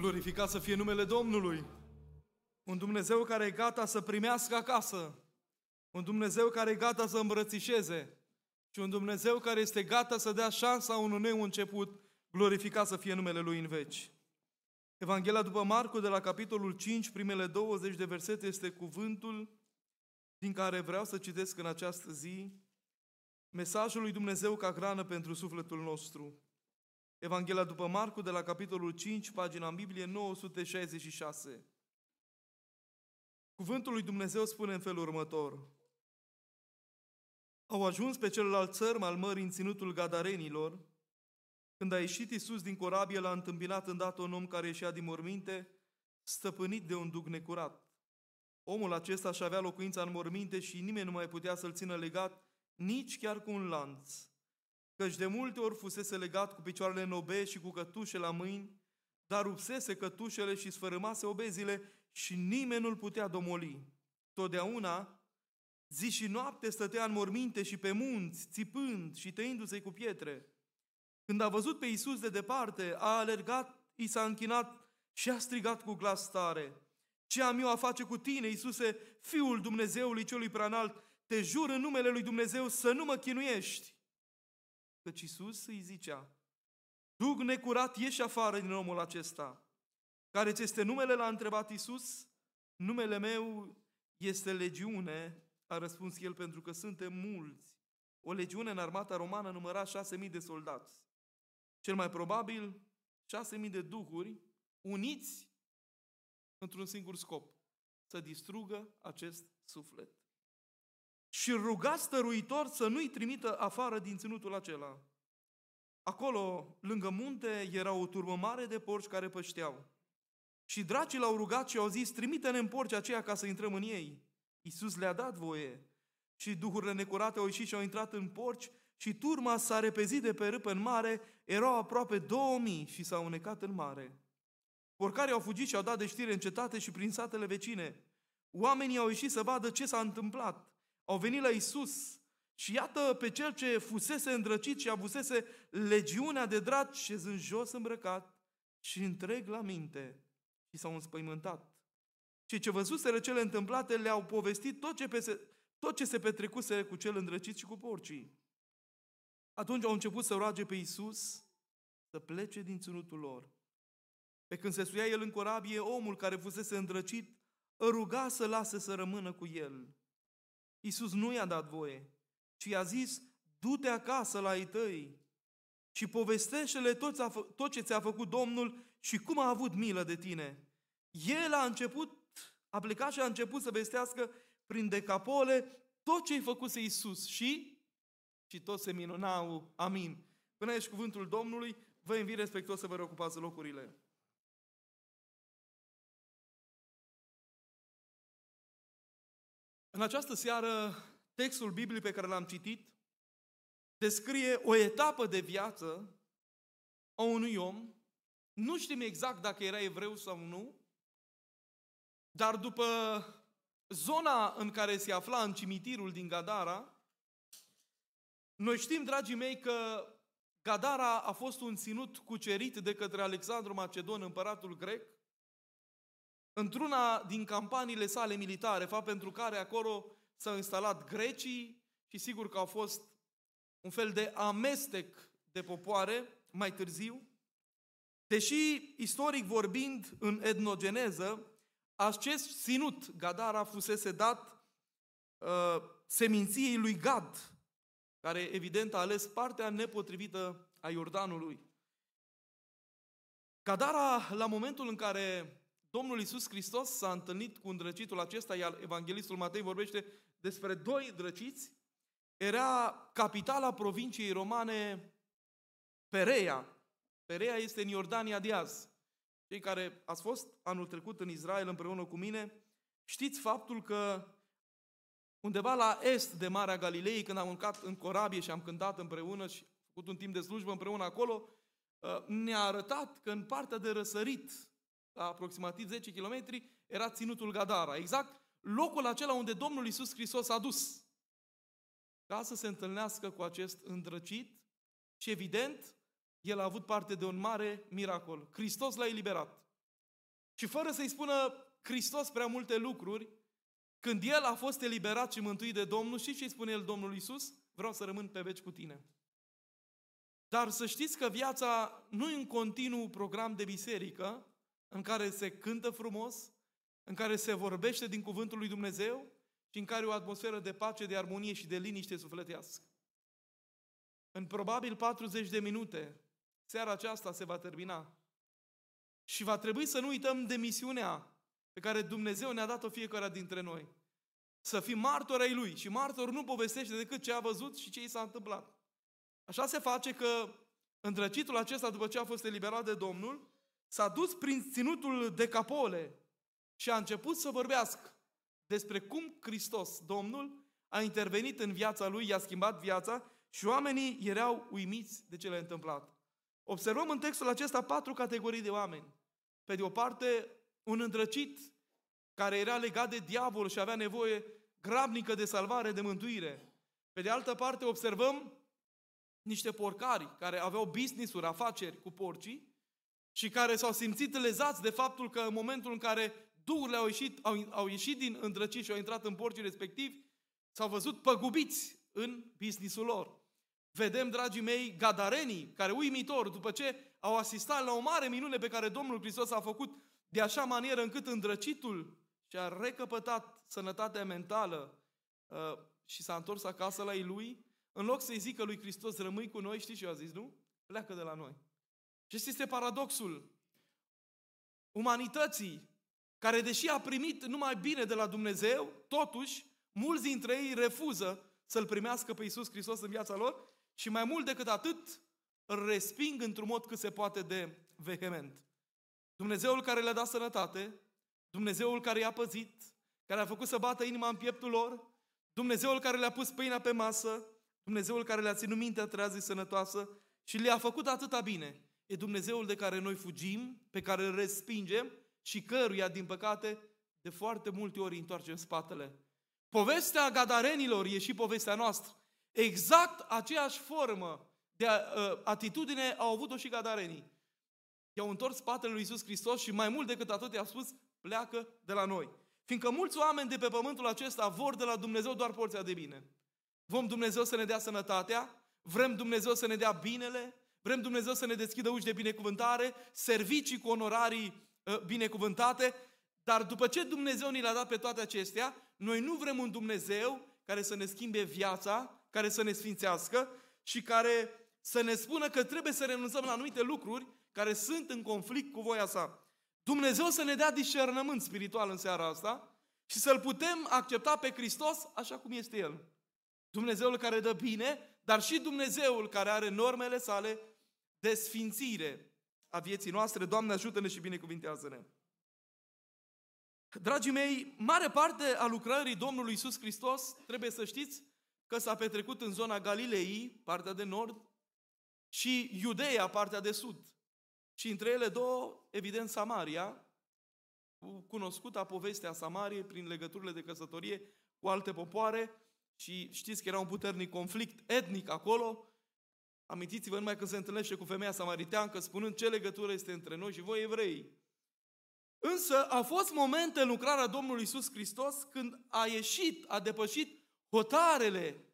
Glorificat să fie numele Domnului. Un Dumnezeu care e gata să primească acasă. Un Dumnezeu care e gata să îmbrățișeze. Și un Dumnezeu care este gata să dea șansa unui nou început. Glorificat să fie numele Lui în veci. Evanghelia după Marcu de la capitolul 5, primele 20 de versete, este cuvântul din care vreau să citesc în această zi mesajul lui Dumnezeu ca hrană pentru sufletul nostru. Evanghelia după Marcu, de la capitolul 5, pagina în Biblie 966. Cuvântul lui Dumnezeu spune în felul următor. Au ajuns pe celălalt țărm al mării în ținutul Gadarenilor. Când a ieșit Iisus din corabie, l-a întâmpinat îndată un om care ieșea din morminte, stăpânit de un duc necurat. Omul acesta și avea locuința în morminte și nimeni nu mai putea să-l țină legat, nici chiar cu un lanț căci de multe ori fusese legat cu picioarele nobe și cu cătușe la mâini, dar rupsese cătușele și sfărâmase obezile și nimeni nu-l putea domoli. Totdeauna, zi și noapte stătea în morminte și pe munți, țipând și tăindu-se cu pietre. Când a văzut pe Iisus de departe, a alergat, i s-a închinat și a strigat cu glas tare. Ce am eu a face cu tine, Iisuse, Fiul Dumnezeului celui preanalt? Te jur în numele lui Dumnezeu să nu mă chinuiești. Căci Iisus îi zicea, Duc necurat, ieși afară din omul acesta. Care ți este numele? L-a întrebat Iisus. Numele meu este legiune, a răspuns el, pentru că suntem mulți. O legiune în armata romană număra șase mii de soldați. Cel mai probabil, șase mii de duhuri uniți într-un singur scop, să distrugă acest suflet și ruga stăruitor să nu-i trimită afară din ținutul acela. Acolo, lângă munte, era o turmă mare de porci care pășteau. Și dracii l-au rugat și au zis, trimite-ne în porci aceia ca să intrăm în ei. Iisus le-a dat voie. Și duhurile necurate au ieșit și au intrat în porci și turma s-a repezit de pe râp în mare, erau aproape 2000 și s-au unecat în mare. Porcarii au fugit și au dat de știre în cetate și prin satele vecine. Oamenii au ieșit să vadă ce s-a întâmplat au venit la Isus și iată pe cel ce fusese îndrăcit și avusese legiunea de draci șezând jos îmbrăcat și întreg la minte și s-au înspăimântat. Și ce văzuseră cele întâmplate le-au povestit tot ce, pese, tot ce se petrecuse cu cel îndrăcit și cu porcii. Atunci au început să roage pe Isus să plece din ținutul lor. Pe când se suia el în corabie, omul care fusese îndrăcit îl ruga să lase să rămână cu el. Iisus nu i-a dat voie, ci i-a zis, du-te acasă la ei tăi și povestește-le tot, tot ce ți-a făcut Domnul și cum a avut milă de tine. El a început, a plecat și a început să vestească prin decapole tot ce-i făcuse Iisus și și toți se minunau. Amin. Până ești cuvântul Domnului, vă invit respectuos să vă reocupați locurile. În această seară, textul Bibliei pe care l-am citit descrie o etapă de viață a unui om. Nu știm exact dacă era evreu sau nu, dar după zona în care se afla în cimitirul din Gadara, noi știm, dragii mei, că Gadara a fost un ținut cucerit de către Alexandru Macedon, împăratul grec, într-una din campaniile sale militare, fapt pentru care acolo s-au instalat grecii și sigur că au fost un fel de amestec de popoare mai târziu. Deși, istoric vorbind, în etnogeneză, acest ținut, Gadara, fusese dat uh, seminției lui Gad, care evident a ales partea nepotrivită a Iordanului. Gadara, la momentul în care Domnul Iisus Hristos s-a întâlnit cu îndrăcitul acesta, iar Evanghelistul Matei vorbește despre doi drăciți. Era capitala provinciei romane Perea. Perea este în Iordania de azi. Cei care ați fost anul trecut în Israel împreună cu mine, știți faptul că undeva la est de Marea Galilei, când am urcat în corabie și am cântat împreună și făcut un timp de slujbă împreună acolo, uh, ne-a arătat că în partea de răsărit la aproximativ 10 km, era ținutul Gadara. Exact locul acela unde Domnul Iisus Hristos a dus ca să se întâlnească cu acest îndrăcit și evident, el a avut parte de un mare miracol. Hristos l-a eliberat. Și fără să-i spună Hristos prea multe lucruri, când el a fost eliberat și mântuit de Domnul, și ce spune el Domnul Iisus? Vreau să rămân pe veci cu tine. Dar să știți că viața nu e un continuu program de biserică în care se cântă frumos, în care se vorbește din cuvântul lui Dumnezeu și în care o atmosferă de pace, de armonie și de liniște sufletească. În probabil 40 de minute, seara aceasta se va termina. Și va trebui să nu uităm de misiunea pe care Dumnezeu ne-a dat-o fiecare dintre noi. Să fim martori ai Lui. Și martor nu povestește decât ce a văzut și ce i s-a întâmplat. Așa se face că îndrăcitul acesta, după ce a fost eliberat de Domnul, s-a dus prin ținutul de capole și a început să vorbească despre cum Hristos, Domnul, a intervenit în viața lui, i-a schimbat viața și oamenii erau uimiți de ce le-a întâmplat. Observăm în textul acesta patru categorii de oameni. Pe de o parte, un îndrăcit care era legat de diavol și avea nevoie grabnică de salvare, de mântuire. Pe de altă parte, observăm niște porcari care aveau business-uri, afaceri cu porcii și care s-au simțit lezați de faptul că în momentul în care duhurile au ieșit, au, au ieșit din îndrăcit și au intrat în porcii respectivi, s-au văzut păgubiți în businessul lor. Vedem, dragii mei, gadarenii, care uimitor, după ce au asistat la o mare minune pe care Domnul Hristos a făcut de așa manieră încât îndrăcitul și-a recăpătat sănătatea mentală uh, și s-a întors acasă la ei lui, în loc să-i zică lui Hristos, rămâi cu noi, știți ce a zis, nu? Pleacă de la noi. Și este paradoxul umanității, care deși a primit numai bine de la Dumnezeu, totuși, mulți dintre ei refuză să-L primească pe Iisus Hristos în viața lor și mai mult decât atât, îl resping într-un mod cât se poate de vehement. Dumnezeul care le-a dat sănătate, Dumnezeul care i-a păzit, care a făcut să bată inima în pieptul lor, Dumnezeul care le-a pus pâinea pe masă, Dumnezeul care le-a ținut mintea trează și sănătoasă și le-a făcut atâta bine. E Dumnezeul de care noi fugim, pe care îl respingem și căruia, din păcate, de foarte multe ori întoarcem spatele. Povestea gadarenilor e și povestea noastră. Exact aceeași formă de uh, atitudine au avut-o și gadarenii. I-au întors spatele lui Iisus Hristos și mai mult decât atât i-a spus, pleacă de la noi. Fiindcă mulți oameni de pe pământul acesta vor de la Dumnezeu doar porția de bine. Vom Dumnezeu să ne dea sănătatea, vrem Dumnezeu să ne dea binele, vrem Dumnezeu să ne deschidă uși de binecuvântare, servicii cu onorarii uh, binecuvântate, dar după ce Dumnezeu ni le-a dat pe toate acestea, noi nu vrem un Dumnezeu care să ne schimbe viața, care să ne sfințească și care să ne spună că trebuie să renunțăm la anumite lucruri care sunt în conflict cu voia sa. Dumnezeu să ne dea discernământ spiritual în seara asta și să-L putem accepta pe Hristos așa cum este El. Dumnezeul care dă bine, dar și Dumnezeul care are normele sale de sfințire a vieții noastre. Doamne ajută-ne și binecuvintează-ne! Dragii mei, mare parte a lucrării Domnului Isus Hristos, trebuie să știți că s-a petrecut în zona Galilei, partea de nord, și Iudeea, partea de sud. Și între ele două, evident, Samaria, cunoscuta povestea Samariei prin legăturile de căsătorie cu alte popoare și știți că era un puternic conflict etnic acolo. Amintiți-vă numai când se întâlnește cu femeia samariteancă spunând ce legătură este între noi și voi evrei. Însă a fost momente în lucrarea Domnului Isus Hristos când a ieșit, a depășit hotarele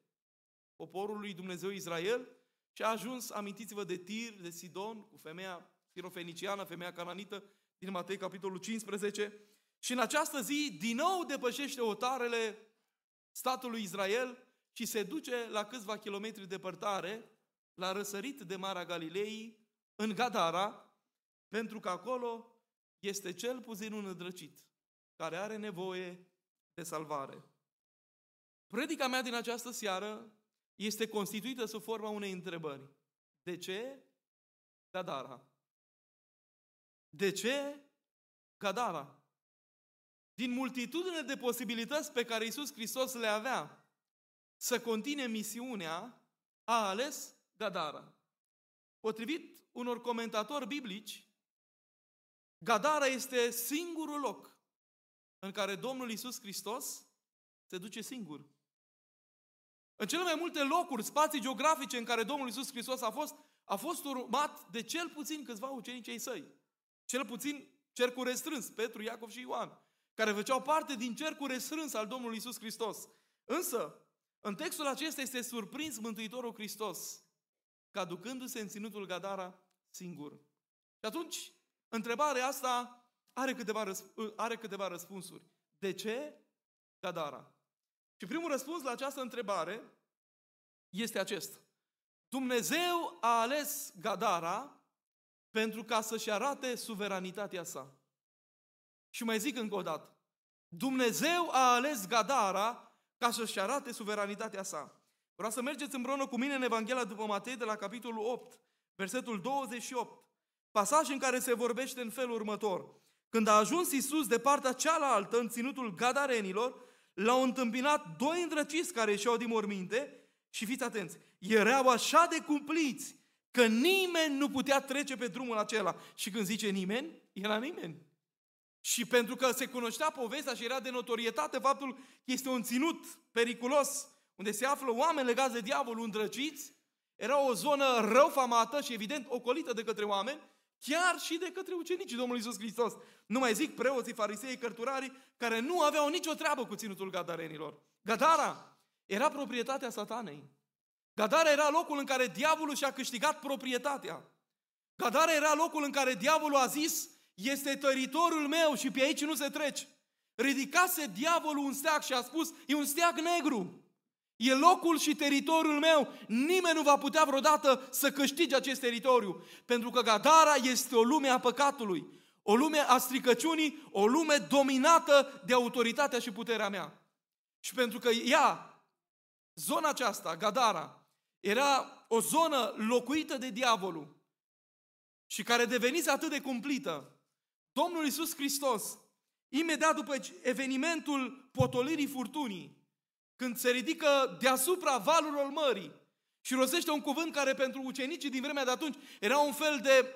poporului Dumnezeu Israel și a ajuns, amintiți-vă de Tir, de Sidon, cu femeia sirofeniciană, femeia cananită, din Matei, capitolul 15. Și în această zi, din nou depășește hotarele statului Israel și se duce la câțiva kilometri departare, la răsărit de Marea Galilei, în Gadara, pentru că acolo este cel puțin un îndrăcit care are nevoie de salvare. Predica mea din această seară este constituită sub forma unei întrebări. De ce Gadara? De ce Gadara? Din multitudine de posibilități pe care Iisus Hristos le avea să continue misiunea, a ales Gadara. Potrivit unor comentatori biblici, Gadara este singurul loc în care Domnul Iisus Hristos se duce singur. În cele mai multe locuri, spații geografice în care Domnul Iisus Hristos a fost, a fost urmat de cel puțin câțiva ucenici ai săi. Cel puțin cercul restrâns, Petru, Iacov și Ioan, care făceau parte din cercul restrâns al Domnului Isus Hristos. Însă, în textul acesta este surprins Mântuitorul Hristos, ca ducându-se în ținutul Gadara singur. Și atunci, întrebarea asta are câteva, răsp- are câteva răspunsuri. De ce Gadara? Și primul răspuns la această întrebare este acesta. Dumnezeu a ales Gadara pentru ca să-și arate suveranitatea sa. Și mai zic încă o dată. Dumnezeu a ales Gadara ca să-și arate suveranitatea sa. Vreau să mergeți împreună cu mine în Evanghelia după Matei de la capitolul 8, versetul 28. Pasaj în care se vorbește în felul următor. Când a ajuns Isus de partea cealaltă, în ținutul Gadarenilor, l-au întâmpinat doi îndrăciți care ieșeau din morminte și fiți atenți, erau așa de cumpliți că nimeni nu putea trece pe drumul acela. Și când zice nimeni, era nimeni. Și pentru că se cunoștea povestea și era de notorietate faptul că este un ținut periculos, unde se află oameni legați de diavolul îndrăciți, era o zonă răufamată și evident ocolită de către oameni, chiar și de către ucenicii Domnului Isus Hristos. Nu mai zic preoții, farisei, cărturarii, care nu aveau nicio treabă cu ținutul gadarenilor. Gadara era proprietatea satanei. Gadara era locul în care diavolul și-a câștigat proprietatea. Gadara era locul în care diavolul a zis, este teritoriul meu și pe aici nu se trece. Ridicase diavolul un steag și a spus, e un steag negru. E locul și teritoriul meu. Nimeni nu va putea vreodată să câștige acest teritoriu. Pentru că Gadara este o lume a păcatului. O lume a stricăciunii, o lume dominată de autoritatea și puterea mea. Și pentru că ea, zona aceasta, Gadara, era o zonă locuită de diavolul și care devenise atât de cumplită, Domnul Iisus Hristos, imediat după evenimentul potolirii furtunii, când se ridică deasupra valurilor mării și rostește un cuvânt care pentru ucenicii din vremea de atunci era un fel de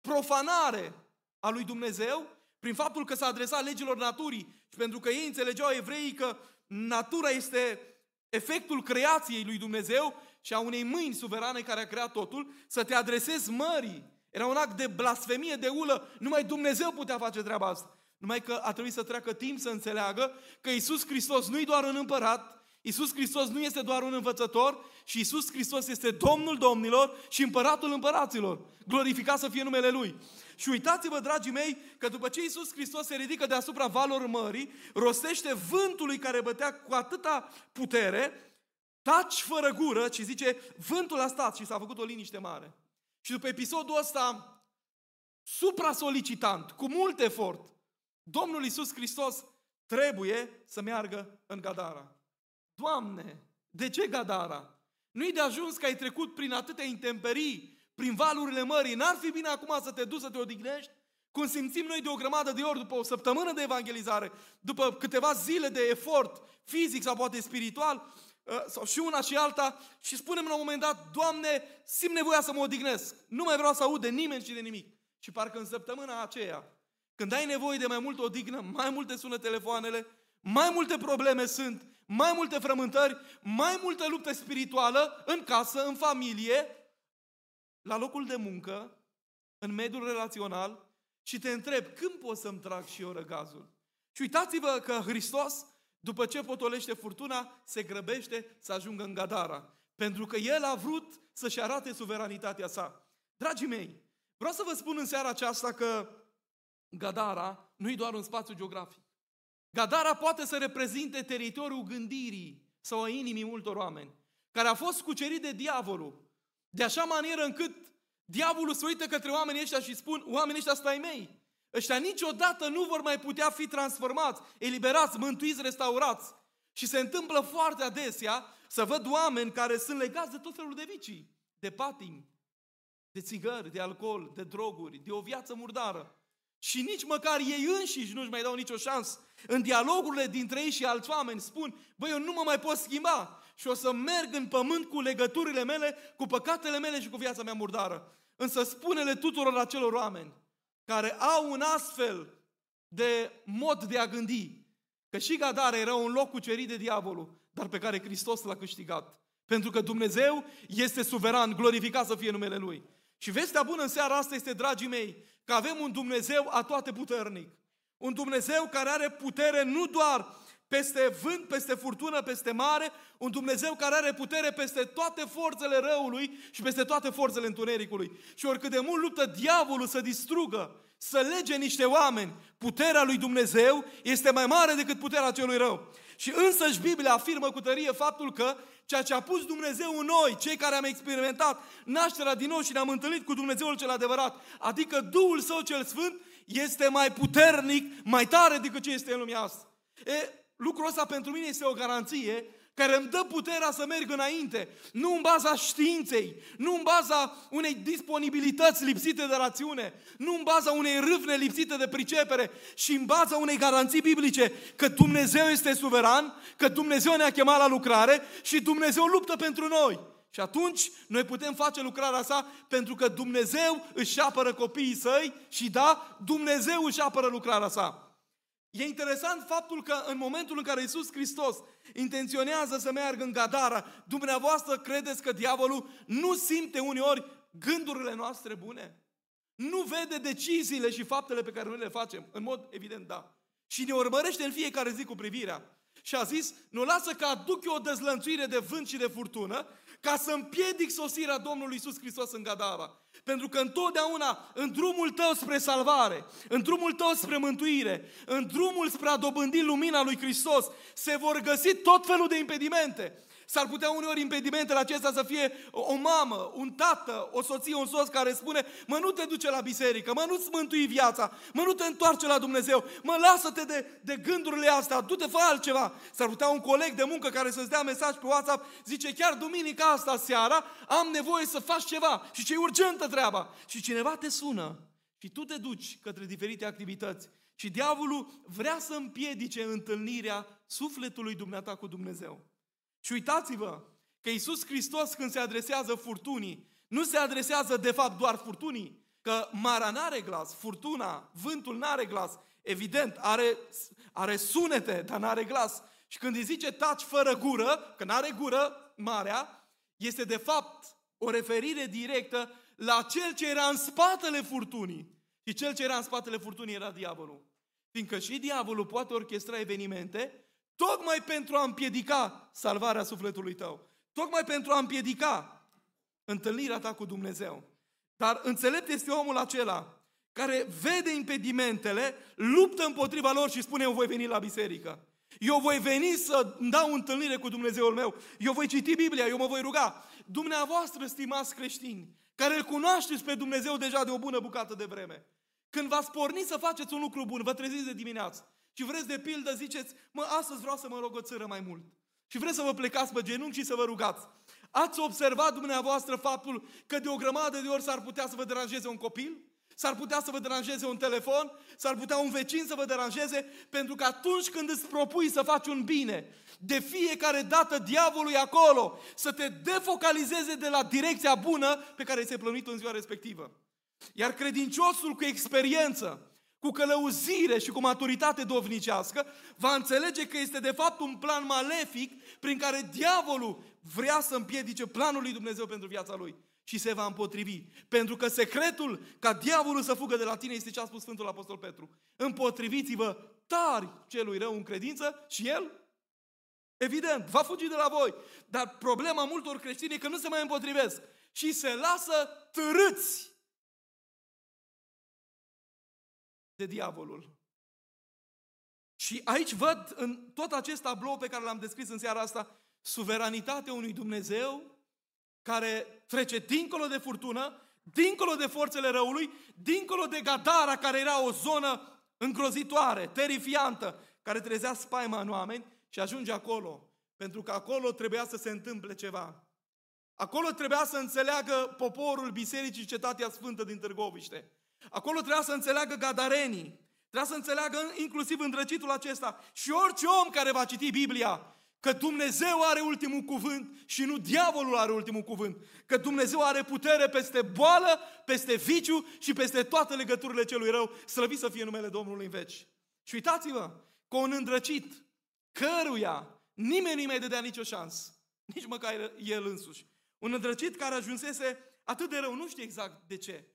profanare a lui Dumnezeu, prin faptul că s-a adresat legilor naturii și pentru că ei înțelegeau evreii că natura este efectul creației lui Dumnezeu și a unei mâini suverane care a creat totul, să te adresezi mării. Era un act de blasfemie, de ulă. Numai Dumnezeu putea face treaba asta. Numai că a trebuit să treacă timp să înțeleagă că Isus Hristos nu-i doar un împărat, Isus Hristos nu este doar un învățător, și Isus Hristos este Domnul Domnilor și Împăratul Împăraților. Glorificat să fie numele Lui. Și uitați-vă, dragii mei, că după ce Iisus Hristos se ridică deasupra valor mării, rostește vântului care bătea cu atâta putere, taci fără gură, ci zice, vântul a stat și s-a făcut o liniște mare. Și după episodul ăsta, supra-solicitant, cu mult efort, Domnul Iisus Hristos trebuie să meargă în Gadara. Doamne, de ce Gadara? Nu-i de ajuns că ai trecut prin atâtea intemperii, prin valurile mării. N-ar fi bine acum să te duci să te odihnești? Cum simțim noi de o grămadă de ori după o săptămână de evangelizare, după câteva zile de efort fizic sau poate spiritual, ă, sau și una și alta, și spunem la un moment dat, Doamne, simt nevoia să mă odihnesc. Nu mai vreau să aud de nimeni și de nimic. Și parcă în săptămâna aceea, când ai nevoie de mai multă odihnă, mai multe sună telefoanele, mai multe probleme sunt, mai multe frământări, mai multă luptă spirituală în casă, în familie, la locul de muncă, în mediul relațional și te întreb, când pot să-mi trag și eu răgazul? Și uitați-vă că Hristos, după ce potolește furtuna, se grăbește să ajungă în Gadara. Pentru că El a vrut să-și arate suveranitatea sa. Dragii mei, vreau să vă spun în seara aceasta că Gadara nu e doar un spațiu geografic. Gadara poate să reprezinte teritoriul gândirii sau a inimii multor oameni, care a fost cucerit de diavolul, de așa manieră încât diavolul se uită către oamenii ăștia și spun, oamenii ăștia stai mei, ăștia niciodată nu vor mai putea fi transformați, eliberați, mântuiți, restaurați. Și se întâmplă foarte adesea să văd oameni care sunt legați de tot felul de vicii, de patimi, de țigări, de alcool, de droguri, de o viață murdară. Și nici măcar ei înșiși nu-și mai dau nicio șansă. În dialogurile dintre ei și alți oameni spun, băi, eu nu mă mai pot schimba și o să merg în pământ cu legăturile mele, cu păcatele mele și cu viața mea murdară. Însă spune-le tuturor acelor oameni care au un astfel de mod de a gândi, că și Gadara era un loc cucerit de diavolul, dar pe care Hristos l-a câștigat. Pentru că Dumnezeu este suveran, glorificat să fie numele Lui. Și vestea bună în seara asta este, dragii mei, că avem un Dumnezeu a toate puternic. Un Dumnezeu care are putere nu doar peste vânt, peste furtună, peste mare, un Dumnezeu care are putere peste toate forțele răului și peste toate forțele întunericului. Și oricât de mult luptă diavolul să distrugă, să lege niște oameni, puterea lui Dumnezeu este mai mare decât puterea celui rău. Și însăși Biblia afirmă cu tărie faptul că ceea ce a pus Dumnezeu în noi, cei care am experimentat nașterea din nou și ne-am întâlnit cu Dumnezeul cel adevărat, adică Duhul Său cel Sfânt, este mai puternic, mai tare decât ce este în lumea asta. E, lucrul ăsta pentru mine este o garanție care îmi dă puterea să merg înainte, nu în baza științei, nu în baza unei disponibilități lipsite de rațiune, nu în baza unei râvne lipsite de pricepere, și în baza unei garanții biblice că Dumnezeu este suveran, că Dumnezeu ne-a chemat la lucrare și Dumnezeu luptă pentru noi. Și atunci noi putem face lucrarea sa pentru că Dumnezeu își apără copiii săi și da, Dumnezeu își apără lucrarea sa. E interesant faptul că în momentul în care Iisus Hristos intenționează să meargă în Gadara, dumneavoastră credeți că diavolul nu simte uneori gândurile noastre bune? Nu vede deciziile și faptele pe care noi le facem? În mod evident, da. Și ne urmărește în fiecare zi cu privirea. Și a zis, nu lasă că aduc eu o dezlănțuire de vânt și de furtună, ca să împiedic sosirea Domnului Iisus Hristos în Gadara. Pentru că întotdeauna în drumul tău spre salvare, în drumul tău spre mântuire, în drumul spre a dobândi lumina lui Hristos, se vor găsi tot felul de impedimente. S-ar putea uneori impedimentele acestea să fie o mamă, un tată, o soție, un soț care spune mă nu te duce la biserică, mă nu-ți mântui viața, mă nu te întoarce la Dumnezeu, mă lasă-te de, de gândurile astea, du-te, fă altceva. S-ar putea un coleg de muncă care să-ți dea mesaj pe WhatsApp, zice chiar duminica asta seara am nevoie să faci ceva și ce e urgentă treaba. Și cineva te sună și tu te duci către diferite activități. Și diavolul vrea să împiedice întâlnirea sufletului dumneata cu Dumnezeu. Și uitați-vă că Iisus Hristos când se adresează furtunii, nu se adresează de fapt doar furtunii, că marea n-are glas, furtuna, vântul n-are glas, evident, are, are sunete, dar n-are glas. Și când îi zice taci fără gură, că n-are gură, marea, este de fapt o referire directă la cel ce era în spatele furtunii. Și cel ce era în spatele furtunii era diavolul. Fiindcă și diavolul poate orchestra evenimente Tocmai pentru a împiedica salvarea sufletului tău. Tocmai pentru a împiedica întâlnirea ta cu Dumnezeu. Dar înțelept este omul acela care vede impedimentele, luptă împotriva lor și spune eu voi veni la biserică. Eu voi veni să dau întâlnire cu Dumnezeul meu. Eu voi citi Biblia, eu mă voi ruga. Dumneavoastră, stimați creștini, care îl cunoașteți pe Dumnezeu deja de o bună bucată de vreme, când v-ați pornit să faceți un lucru bun, vă treziți de dimineață și vreți de pildă, ziceți, mă, astăzi vreau să mă rog o țără mai mult. Și vreți să vă plecați pe genunchi și să vă rugați. Ați observat dumneavoastră faptul că de o grămadă de ori s-ar putea să vă deranjeze un copil? S-ar putea să vă deranjeze un telefon? S-ar putea un vecin să vă deranjeze? Pentru că atunci când îți propui să faci un bine, de fiecare dată diavolul e acolo să te defocalizeze de la direcția bună pe care ți-ai plănuit în ziua respectivă. Iar credinciosul cu experiență, cu călăuzire și cu maturitate dovnicească, va înțelege că este de fapt un plan malefic prin care diavolul vrea să împiedice planul lui Dumnezeu pentru viața lui și se va împotrivi. Pentru că secretul ca diavolul să fugă de la tine este ce a spus Sfântul Apostol Petru. Împotriviți-vă tari celui rău în credință și el, evident, va fugi de la voi. Dar problema multor creștini e că nu se mai împotrivesc și se lasă târâți de diavolul. Și aici văd în tot acest tablou pe care l-am descris în seara asta, suveranitatea unui Dumnezeu care trece dincolo de furtună, dincolo de forțele răului, dincolo de Gadara, care era o zonă îngrozitoare, terifiantă, care trezea spaima în oameni și ajunge acolo. Pentru că acolo trebuia să se întâmple ceva. Acolo trebuia să înțeleagă poporul Bisericii Cetatea Sfântă din Târgoviște. Acolo trebuia să înțeleagă gadarenii, trebuia să înțeleagă inclusiv îndrăcitul acesta și orice om care va citi Biblia, că Dumnezeu are ultimul cuvânt și nu diavolul are ultimul cuvânt. Că Dumnezeu are putere peste boală, peste viciu și peste toate legăturile celui rău. Slăvit să fie numele Domnului în veci. Și uitați-vă că un îndrăcit, căruia nimeni nu-i mai dădea nicio șansă, nici măcar el însuși. Un îndrăcit care ajunsese atât de rău, nu știe exact de ce.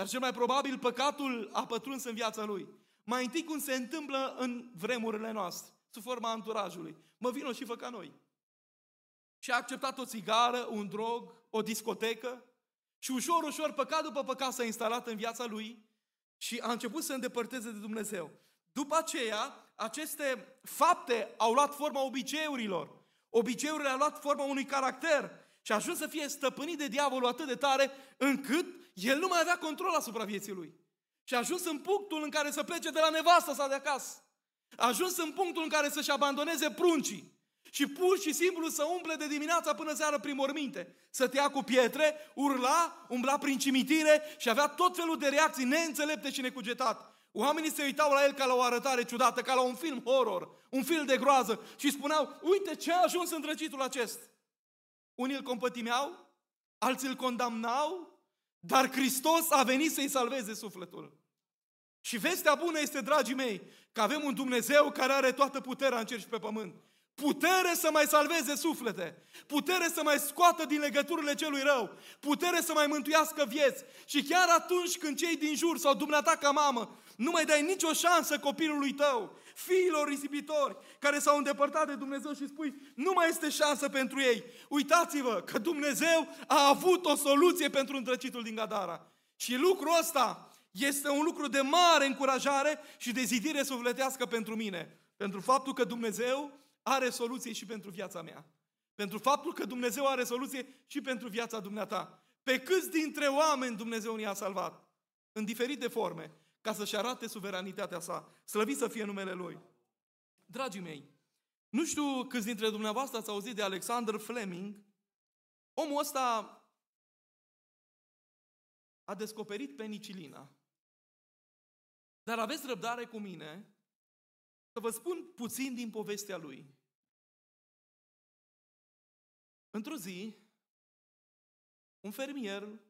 Dar cel mai probabil păcatul a pătruns în viața lui. Mai întâi cum se întâmplă în vremurile noastre, sub forma anturajului. Mă vină și fă ca noi. Și a acceptat o țigară, un drog, o discotecă și ușor, ușor, păcat după păcat s-a instalat în viața lui și a început să îndepărteze de Dumnezeu. După aceea, aceste fapte au luat forma obiceiurilor. Obiceiurile au luat forma unui caracter și a ajuns să fie stăpânit de diavolul atât de tare încât el nu mai avea control asupra vieții lui. Și a ajuns în punctul în care să plece de la nevastă sa de acasă. A ajuns în punctul în care să-și abandoneze pruncii. Și pur și simplu să umple de dimineața până seara prin morminte. Să te ia cu pietre, urla, umbla prin cimitire și avea tot felul de reacții neînțelepte și necugetate. Oamenii se uitau la el ca la o arătare ciudată, ca la un film horror, un film de groază și spuneau, uite ce a ajuns îndrăcitul acesta. Unii îl compătimeau, alții îl condamnau, dar Hristos a venit să-i salveze sufletul. Și vestea bună este, dragii mei, că avem un Dumnezeu care are toată puterea în cer și pe pământ. Putere să mai salveze suflete, putere să mai scoată din legăturile celui rău, putere să mai mântuiască vieți. Și chiar atunci când cei din jur sau dumneata ca mamă nu mai dai nicio șansă copilului tău, fiilor risipitori care s-au îndepărtat de Dumnezeu și spui, nu mai este șansă pentru ei. Uitați-vă că Dumnezeu a avut o soluție pentru îndrăcitul din Gadara. Și lucrul ăsta este un lucru de mare încurajare și de zidire sufletească pentru mine. Pentru faptul că Dumnezeu are soluție și pentru viața mea. Pentru faptul că Dumnezeu are soluție și pentru viața dumneata. Pe câți dintre oameni Dumnezeu ne-a salvat? În diferite forme ca să-și arate suveranitatea sa. Slăvit să fie numele Lui. Dragii mei, nu știu câți dintre dumneavoastră ați auzit de Alexander Fleming. Omul ăsta a descoperit penicilina. Dar aveți răbdare cu mine să vă spun puțin din povestea lui. Într-o zi, un fermier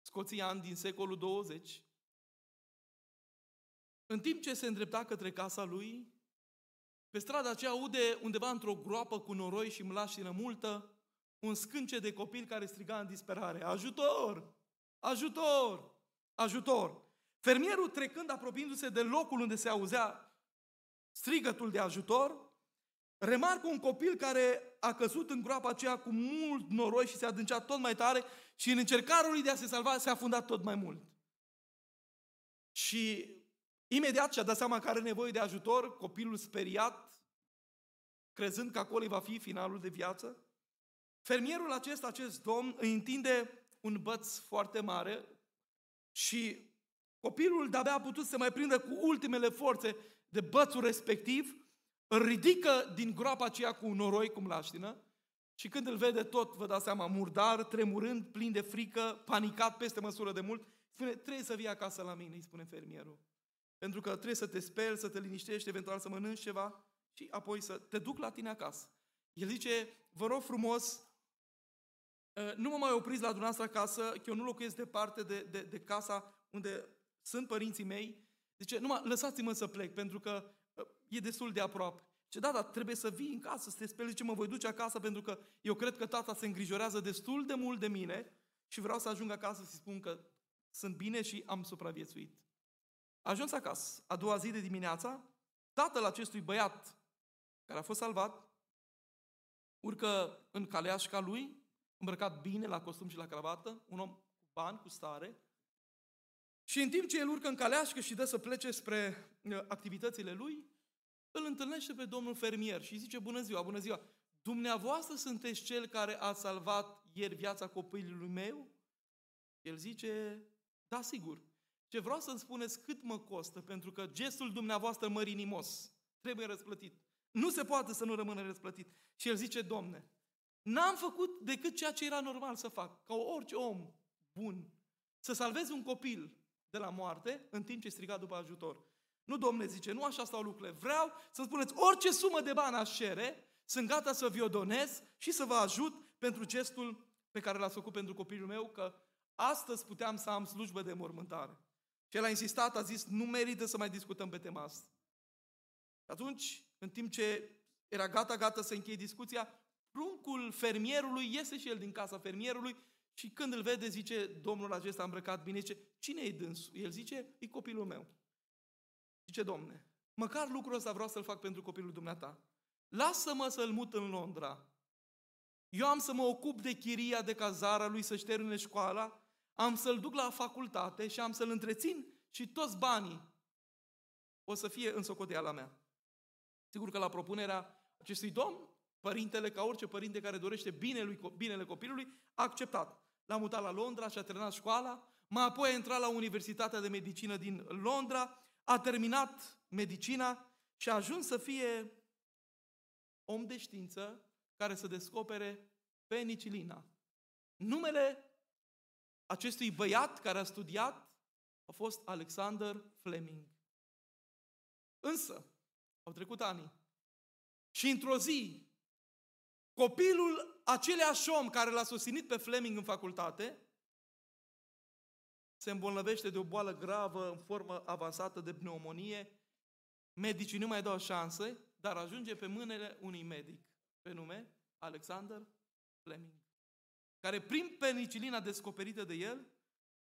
scoțian din secolul 20 în timp ce se îndrepta către casa lui, pe strada aceea aude undeva într-o groapă cu noroi și mlașină multă, un scânce de copil care striga în disperare, ajutor, ajutor, ajutor. Fermierul trecând, apropiindu-se de locul unde se auzea strigătul de ajutor, remarcă un copil care a căzut în groapa aceea cu mult noroi și se adâncea tot mai tare și în încercarea lui de a se salva se a fundat tot mai mult. Și Imediat și-a dat seama că are nevoie de ajutor, copilul speriat, crezând că acolo va fi finalul de viață. Fermierul acesta, acest domn, îi întinde un băț foarte mare și copilul de-abia a putut să mai prindă cu ultimele forțe de bățul respectiv, îl ridică din groapa aceea cu un noroi, cum laștină, și când îl vede tot, vă dați seama, murdar, tremurând, plin de frică, panicat peste măsură de mult, spune, trebuie să vii acasă la mine, îi spune fermierul. Pentru că trebuie să te speli, să te liniștești, eventual să mănânci ceva și apoi să te duc la tine acasă. El zice, vă rog frumos, ă, nu mă mai opriți la dumneavoastră acasă, că eu nu locuiesc departe de, de, de casa unde sunt părinții mei. Zice, numai lăsați-mă să plec, pentru că ă, e destul de aproape. Ce da, dar trebuie să vii în casă, să te speli, ce mă voi duce acasă, pentru că eu cred că tata se îngrijorează destul de mult de mine și vreau să ajung acasă să spun că sunt bine și am supraviețuit. A ajuns acasă, a doua zi de dimineața, tatăl acestui băiat care a fost salvat, urcă în caleașca lui, îmbrăcat bine la costum și la cravată, un om cu bani, cu stare, și în timp ce el urcă în caleașcă și dă să plece spre uh, activitățile lui, îl întâlnește pe domnul fermier și zice, bună ziua, bună ziua, dumneavoastră sunteți cel care a salvat ieri viața copilului meu? El zice, da, sigur. Ce vreau să-mi spuneți cât mă costă, pentru că gestul dumneavoastră mărinimos trebuie răsplătit. Nu se poate să nu rămână răsplătit. Și el zice, Domne, n-am făcut decât ceea ce era normal să fac, ca orice om bun, să salvez un copil de la moarte în timp ce striga după ajutor. Nu, domne, zice, nu așa stau lucrurile. Vreau să spuneți orice sumă de bani aș cere, sunt gata să vi-o donez și să vă ajut pentru gestul pe care l-ați făcut pentru copilul meu, că astăzi puteam să am slujbă de mormântare. Și el a insistat, a zis, nu merită să mai discutăm pe tema asta. Atunci, în timp ce era gata, gata să încheie discuția, pruncul fermierului iese și el din casa fermierului Și când îl vede, zice, domnul acesta îmbrăcat bine, zice, cine e dânsul? El zice, e copilul meu. Zice, domne, măcar lucrul ăsta vreau să-l fac pentru copilul dumneata. Lasă-mă să-l mut în Londra. Eu am să mă ocup de chiria de cazara lui să-și termine școala, am să-l duc la facultate și am să-l întrețin și toți banii o să fie în socoteala mea. Sigur că la propunerea acestui domn, părintele, ca orice părinte care dorește binele, binele copilului, a acceptat. L-a mutat la Londra și a terminat școala, mai apoi a intrat la Universitatea de Medicină din Londra, a terminat medicina și a ajuns să fie om de știință care să descopere penicilina. Numele acestui băiat care a studiat a fost Alexander Fleming. Însă, au trecut ani și într-o zi, copilul aceleași om care l-a susținut pe Fleming în facultate, se îmbolnăvește de o boală gravă în formă avansată de pneumonie, medicii nu mai dau șanse, dar ajunge pe mâinile unui medic pe nume Alexander Fleming, care prin penicilina descoperită de el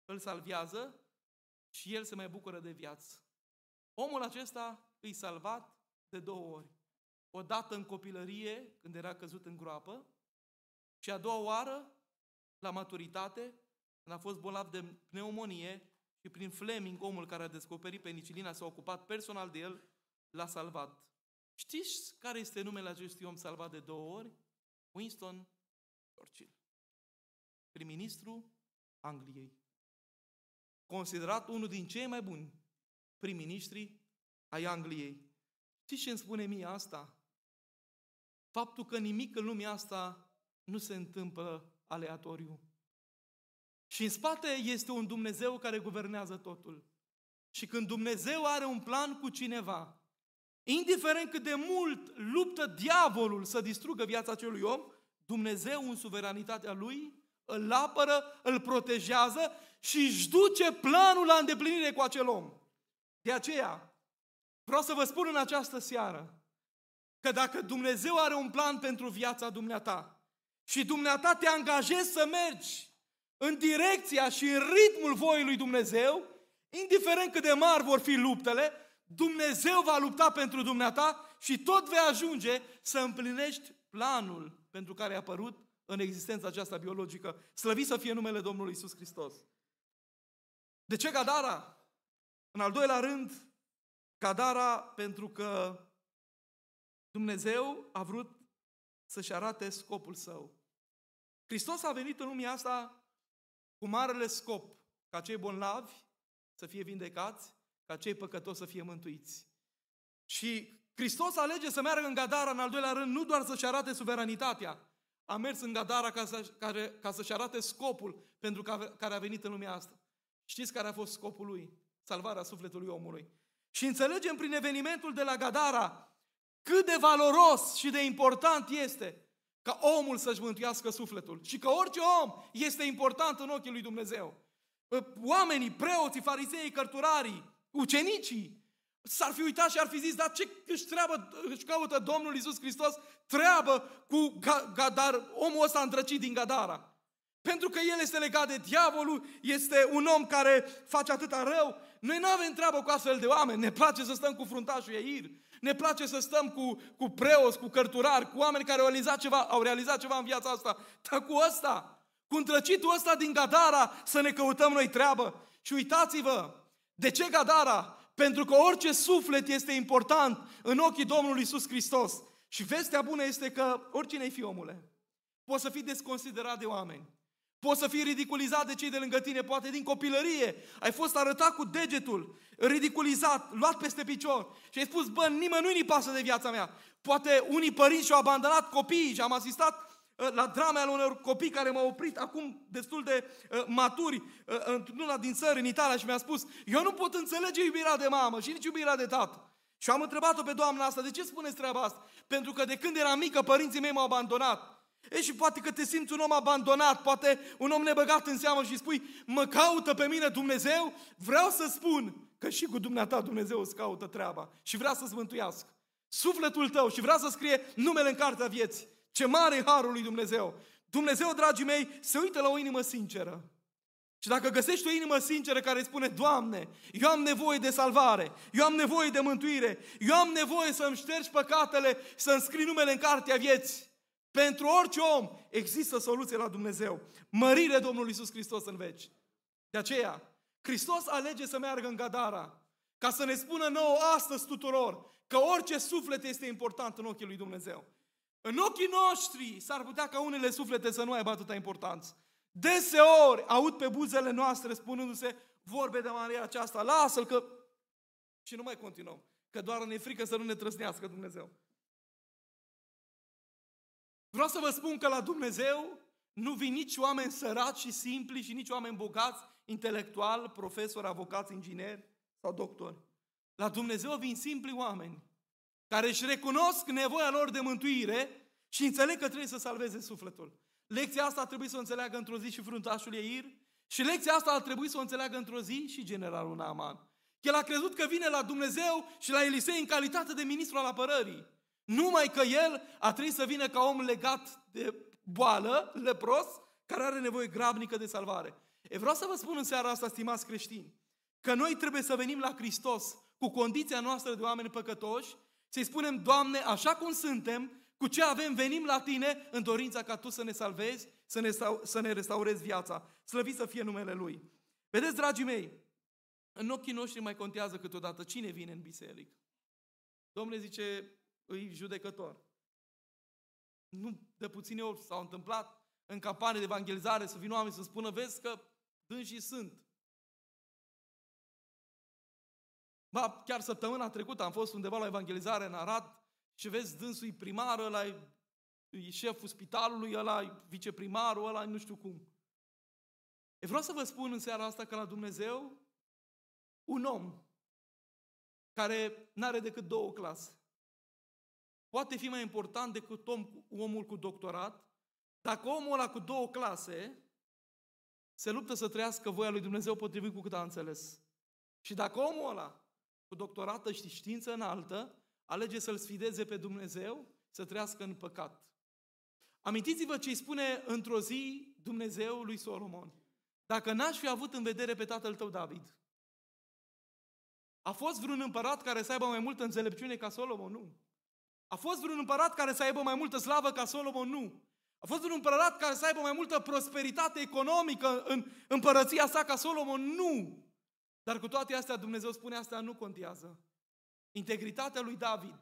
îl salvează și el se mai bucură de viață. Omul acesta îi salvat de două ori. O dată în copilărie, când era căzut în groapă, și a doua oară, la maturitate, când a fost bolnav de pneumonie și prin Fleming, omul care a descoperit penicilina, s-a ocupat personal de el, l-a salvat. Știți care este numele acestui om salvat de două ori? Winston Churchill, prim-ministru Angliei. Considerat unul din cei mai buni prim-ministri ai Angliei. Știți ce îmi spune mie asta? Faptul că nimic în lumea asta nu se întâmplă aleatoriu. Și în spate este un Dumnezeu care guvernează totul. Și când Dumnezeu are un plan cu cineva, Indiferent cât de mult luptă diavolul să distrugă viața acelui om, Dumnezeu în suveranitatea Lui îl apără, îl protejează și își duce planul la îndeplinire cu acel om. De aceea, vreau să vă spun în această seară că dacă Dumnezeu are un plan pentru viața dumneata și dumneata te angajezi să mergi în direcția și în ritmul voii lui Dumnezeu, indiferent cât de mari vor fi luptele, Dumnezeu va lupta pentru dumneata și tot vei ajunge să împlinești planul pentru care a apărut în existența aceasta biologică. Slăvit să fie numele Domnului Isus Hristos. De ce Gadara? În al doilea rând, Gadara pentru că Dumnezeu a vrut să-și arate scopul său. Hristos a venit în lumea asta cu marele scop ca cei bolnavi să fie vindecați, ca cei păcătoși să fie mântuiți. Și Hristos alege să meargă în Gadara, în al doilea rând, nu doar să-și arate suveranitatea, a mers în Gadara ca, să, care, ca să-și arate scopul pentru care a venit în lumea asta. Știți care a fost scopul lui? Salvarea sufletului omului. Și înțelegem prin evenimentul de la Gadara cât de valoros și de important este ca omul să-și mântuiască sufletul. Și că orice om este important în ochii lui Dumnezeu. Oamenii, preoții, farisei, cărturarii, Ucenicii s-ar fi uitat și ar fi zis, dar ce își, treabă, își caută Domnul Iisus Hristos treabă cu Gadar, omul ăsta îndrăcit din Gadara. Pentru că el este legat de diavolul, este un om care face atâta rău. Noi nu avem treabă cu astfel de oameni. Ne place să stăm cu fruntașul Eir. Ne place să stăm cu, cu preoți, cu cărturari, cu oameni care au realizat ceva, au realizat ceva în viața asta. Dar cu ăsta, cu îndrăcitul ăsta din Gadara, să ne căutăm noi treabă. Și uitați-vă, de ce Gadara? Pentru că orice suflet este important în ochii Domnului Isus Hristos. Și vestea bună este că oricine ai fi omule, poți să fii desconsiderat de oameni. Poți să fii ridiculizat de cei de lângă tine, poate din copilărie. Ai fost arătat cu degetul, ridiculizat, luat peste picior și ai spus, bă, nimănui nu-i pasă de viața mea. Poate unii părinți și-au abandonat copiii și am asistat Ă, la drame ale unor copii care m-au oprit acum destul de uh, maturi uh, într-una din țări, în Italia, și mi-a spus, eu nu pot înțelege iubirea de mamă și nici iubirea de tată. Și am întrebat-o pe doamna asta, de ce spuneți treaba asta? Pentru că de când eram mică, părinții mei m-au abandonat. E și poate că te simți un om abandonat, poate un om nebăgat în seamă și spui, mă caută pe mine Dumnezeu, vreau să spun că și cu dumneata Dumnezeu îți caută treaba și vrea să-ți mântuiască. Sufletul tău și vrea să scrie numele în cartea vieții. Ce mare e harul lui Dumnezeu! Dumnezeu, dragii mei, se uită la o inimă sinceră. Și dacă găsești o inimă sinceră care îți spune, Doamne, eu am nevoie de salvare, eu am nevoie de mântuire, eu am nevoie să-mi ștergi păcatele, să-mi scrii numele în cartea vieții. Pentru orice om există soluție la Dumnezeu. Mărire Domnului Iisus Hristos în veci. De aceea, Hristos alege să meargă în Gadara ca să ne spună nouă astăzi tuturor că orice suflet este important în ochii lui Dumnezeu. În ochii noștri s-ar putea ca unele suflete să nu aibă atâta importanță. Deseori aud pe buzele noastre spunându-se vorbe de Maria aceasta, lasă-l că... Și nu mai continuăm, că doar ne frică să nu ne trăsnească Dumnezeu. Vreau să vă spun că la Dumnezeu nu vin nici oameni săraci și simpli și nici oameni bogați, intelectual, profesori, avocați, ingineri sau doctori. La Dumnezeu vin simpli oameni care își recunosc nevoia lor de mântuire și înțeleg că trebuie să salveze sufletul. Lecția asta ar trebui să o înțeleagă într-o zi și fruntașul Eir și lecția asta ar trebui să o înțeleagă într-o zi și generalul Naaman. El a crezut că vine la Dumnezeu și la Elisei în calitate de ministru al apărării. Numai că el a trebuit să vină ca om legat de boală, lepros, care are nevoie grabnică de salvare. E vreau să vă spun în seara asta, stimați creștini, că noi trebuie să venim la Hristos cu condiția noastră de oameni păcătoși, să-i spunem, Doamne, așa cum suntem, cu ce avem, venim la Tine în dorința ca Tu să ne salvezi, să ne, să ne restaurezi viața. Slăvit să fie numele Lui. Vedeți, dragii mei, în ochii noștri mai contează câteodată cine vine în biserică. Domnule zice, îi judecător. Nu de puține ori s-au întâmplat în campanie de evangelizare să vină oameni să spună, vezi că dânsii sunt. Ba, chiar săptămâna trecută am fost undeva la evangelizare în Arad și vezi dânsul primar, ăla e șeful spitalului, ăla e viceprimarul, ăla nu știu cum. E vreau să vă spun în seara asta că la Dumnezeu un om care nu are decât două clase poate fi mai important decât om, omul cu doctorat dacă omul ăla cu două clase se luptă să trăiască voia lui Dumnezeu potrivit cu cât a înțeles. Și dacă omul ăla cu doctorată și știință înaltă alege să-L sfideze pe Dumnezeu, să trăiască în păcat. Amintiți-vă ce îi spune într-o zi Dumnezeu lui Solomon. Dacă n-aș fi avut în vedere pe tatăl tău David, a fost vreun împărat care să aibă mai multă înțelepciune ca Solomon? Nu. A fost vreun împărat care să aibă mai multă slavă ca Solomon? Nu. A fost vreun împărat care să aibă mai multă prosperitate economică în împărăția sa ca Solomon? Nu. Dar cu toate astea Dumnezeu spune asta nu contează. Integritatea lui David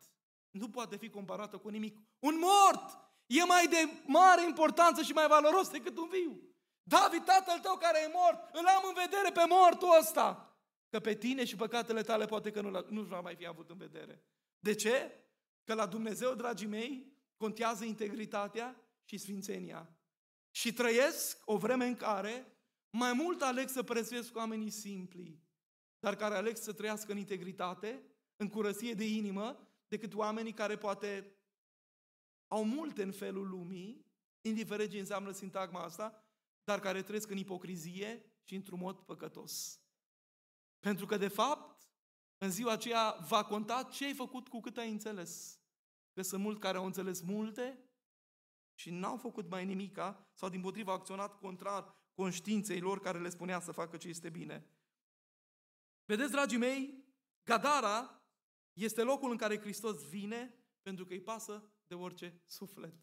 nu poate fi comparată cu nimic. Un mort e mai de mare importanță și mai valoros decât un viu. David, tatăl tău care e mort, îl am în vedere pe mortul ăsta. Că pe tine și păcatele tale poate că nu, nu va mai fi avut în vedere. De ce? Că la Dumnezeu, dragii mei, contează integritatea și sfințenia. Și trăiesc o vreme în care mai mult aleg să prețuiesc oamenii simpli, dar care aleg să trăiască în integritate, în curăție de inimă, decât oamenii care poate au multe în felul lumii, indiferent ce înseamnă sintagma asta, dar care trăiesc în ipocrizie și într-un mod păcătos. Pentru că, de fapt, în ziua aceea va conta ce ai făcut cu cât ai înțeles. Că sunt mulți care au înțeles multe și n-au făcut mai nimica sau din potriva acționat contrar conștiinței lor care le spunea să facă ce este bine. Vedeți, dragii mei, Gadara este locul în care Hristos vine pentru că îi pasă de orice suflet.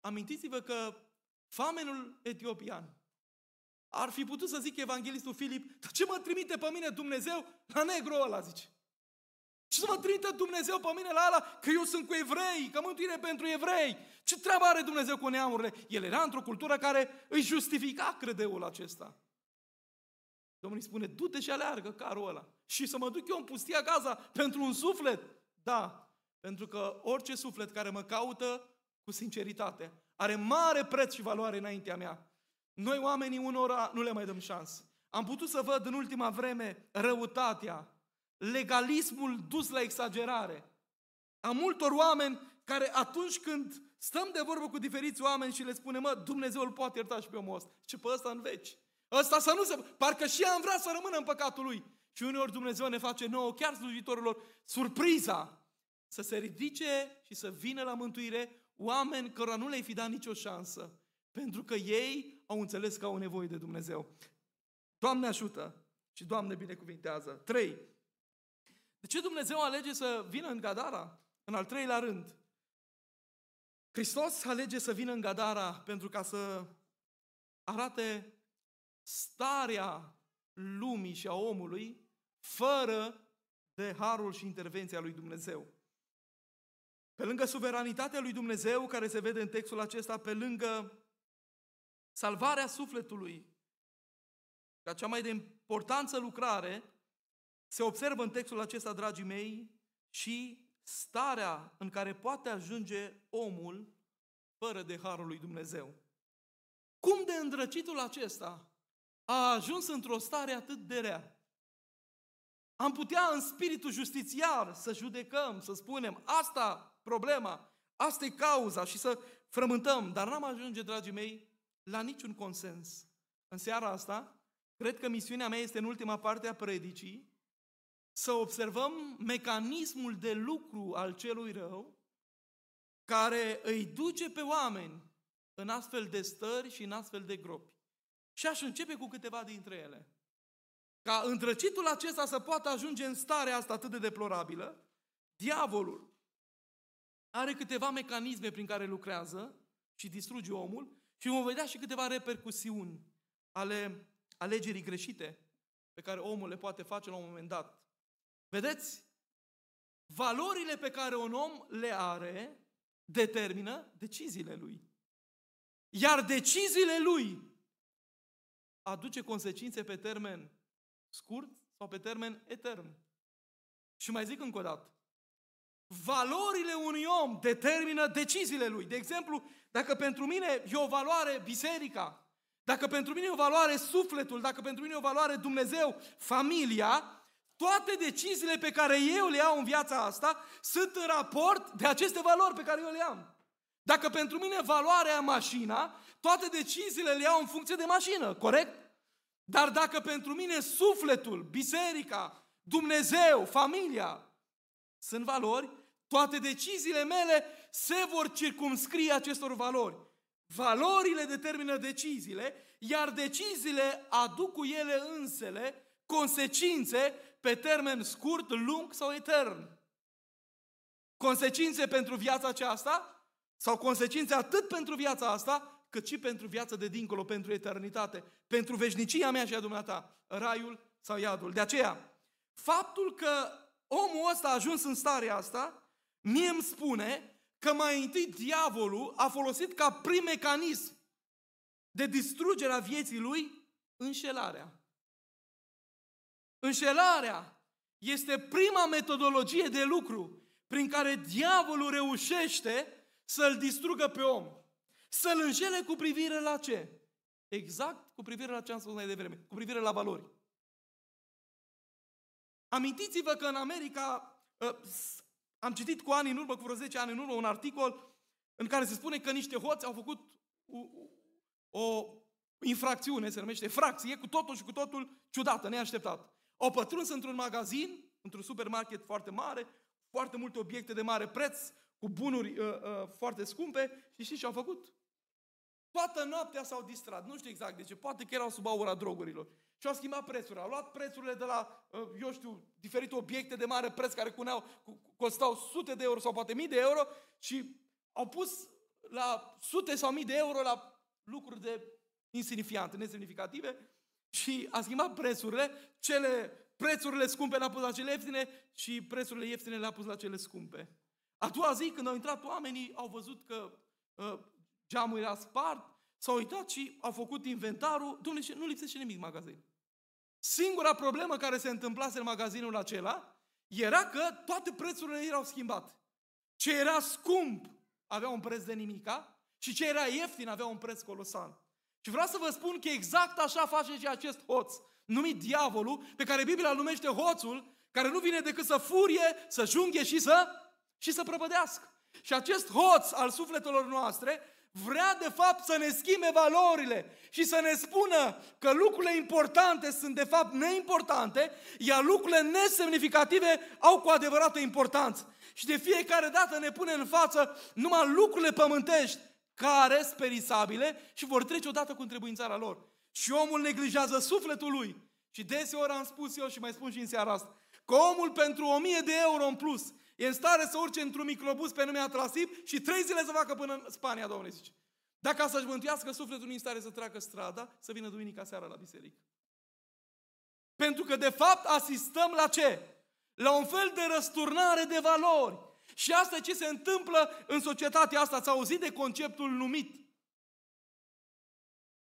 Amintiți-vă că famenul etiopian ar fi putut să zic evanghelistul Filip, dar ce mă trimite pe mine Dumnezeu la negru ăla, zice. Și să mă trimită Dumnezeu pe mine la ala că eu sunt cu evrei, că mântuire pentru evrei. Ce treabă are Dumnezeu cu neamurile? El era într-o cultură care îi justifica credeul acesta. Domnul îi spune, du-te și aleargă carul ăla. Și să mă duc eu în pustia Gaza pentru un suflet? Da, pentru că orice suflet care mă caută cu sinceritate are mare preț și valoare înaintea mea. Noi oamenii unora nu le mai dăm șansă. Am putut să văd în ultima vreme răutatea, legalismul dus la exagerare. A multor oameni care atunci când stăm de vorbă cu diferiți oameni și le spunem, mă, Dumnezeu îl poate ierta și pe omul ăsta. Ce pe ăsta în veci. Ăsta să nu se... Parcă și am vrea să rămână în păcatul lui. Și uneori Dumnezeu ne face nouă, chiar slujitorilor, surpriza să se ridice și să vină la mântuire oameni cărora nu le-ai fi dat nicio șansă, pentru că ei au înțeles că au nevoie de Dumnezeu. Doamne ajută și Doamne binecuvintează. Trei. De ce Dumnezeu alege să vină în Gadara? În al treilea rând, Hristos alege să vină în Gadara pentru ca să arate starea lumii și a omului fără de harul și intervenția lui Dumnezeu. Pe lângă suveranitatea lui Dumnezeu, care se vede în textul acesta, pe lângă salvarea sufletului, ca cea mai de importanță lucrare, se observă în textul acesta, dragii mei, și starea în care poate ajunge omul fără de harul lui Dumnezeu. Cum de îndrăcitul acesta a ajuns într-o stare atât de rea? Am putea în spiritul justițiar să judecăm, să spunem, asta problema, asta e cauza și să frământăm, dar n-am ajunge, dragii mei, la niciun consens. În seara asta, cred că misiunea mea este în ultima parte a predicii, să observăm mecanismul de lucru al celui rău care îi duce pe oameni în astfel de stări și în astfel de gropi. Și aș începe cu câteva dintre ele. Ca întrăcitul acesta să poată ajunge în starea asta atât de deplorabilă, diavolul are câteva mecanisme prin care lucrează și distruge omul și vom vedea și câteva repercusiuni ale alegerii greșite pe care omul le poate face la un moment dat. Vedeți? Valorile pe care un om le are determină deciziile lui. Iar deciziile lui aduce consecințe pe termen scurt sau pe termen etern. Și mai zic încă o dată. Valorile unui om determină deciziile lui. De exemplu, dacă pentru mine e o valoare biserica, dacă pentru mine e o valoare sufletul, dacă pentru mine e o valoare Dumnezeu, familia, toate deciziile pe care eu le iau în viața asta sunt în raport de aceste valori pe care eu le am. Dacă pentru mine valoarea mașina, toate deciziile le iau în funcție de mașină, corect? Dar dacă pentru mine sufletul, biserica, Dumnezeu, familia sunt valori, toate deciziile mele se vor circumscrie acestor valori. Valorile determină deciziile, iar deciziile aduc cu ele însele consecințe pe termen scurt, lung sau etern. Consecințe pentru viața aceasta sau consecințe atât pentru viața asta, cât și pentru viața de dincolo, pentru eternitate, pentru veșnicia mea și a dumneata, raiul sau iadul. De aceea, faptul că omul ăsta a ajuns în starea asta, mie îmi spune că mai întâi diavolul a folosit ca prim mecanism de distrugere a vieții lui înșelarea. Înșelarea este prima metodologie de lucru prin care diavolul reușește să-l distrugă pe om. Să-l înșele cu privire la ce? Exact cu privire la ce am spus mai devreme, cu privire la valori. Amintiți-vă că în America, ă, am citit cu ani în urmă, cu vreo 10 ani în urmă, un articol în care se spune că niște hoți au făcut o infracțiune, se numește fracție, cu totul și cu totul ciudată, neașteptat. Au pătruns într-un magazin, într-un supermarket foarte mare, foarte multe obiecte de mare preț, cu bunuri uh, uh, foarte scumpe și știți ce au făcut? Toată noaptea s-au distrat, nu știu exact de ce, poate că erau sub aura drogurilor. Și au schimbat prețurile, au luat prețurile de la, uh, eu știu, diferite obiecte de mare preț care cuneau, costau sute de euro sau poate mii de euro și au pus la sute sau mii de euro la lucruri de insignifiante, nesemnificative și a schimbat prețurile, cele prețurile scumpe le-a pus la cele ieftine și prețurile ieftine le-a pus la cele scumpe. A doua zi, când au intrat oamenii, au văzut că uh, geamul era spart, s-au uitat și au făcut inventarul. Domnule, nu lipsește nimic în magazin. Singura problemă care se întâmplase în magazinul acela era că toate prețurile erau schimbate. Ce era scump avea un preț de nimica și ce era ieftin avea un preț colosal. Și vreau să vă spun că exact așa face și acest hoț, numit diavolul, pe care Biblia îl numește hoțul, care nu vine decât să furie, să junghe și să, și să prăpădească. Și acest hoț al sufletelor noastre vrea de fapt să ne schimbe valorile și să ne spună că lucrurile importante sunt de fapt neimportante, iar lucrurile nesemnificative au cu adevărat o importanță. Și de fiecare dată ne pune în față numai lucrurile pământești care sunt perisabile și vor trece odată cu întrebuințarea lor. Și omul neglijează sufletul lui. Și deseori am spus eu și mai spun și în seara asta, că omul pentru 1000 de euro în plus e în stare să urce într-un microbus pe nume Atrasib și trei zile să facă până în Spania, Domnule zice. Dacă să-și mântuiască sufletul, nu e în stare să treacă strada, să vină duminica seara la biserică. Pentru că, de fapt, asistăm la ce? La un fel de răsturnare de valori. Și asta e ce se întâmplă în societatea asta. Ați auzit de conceptul numit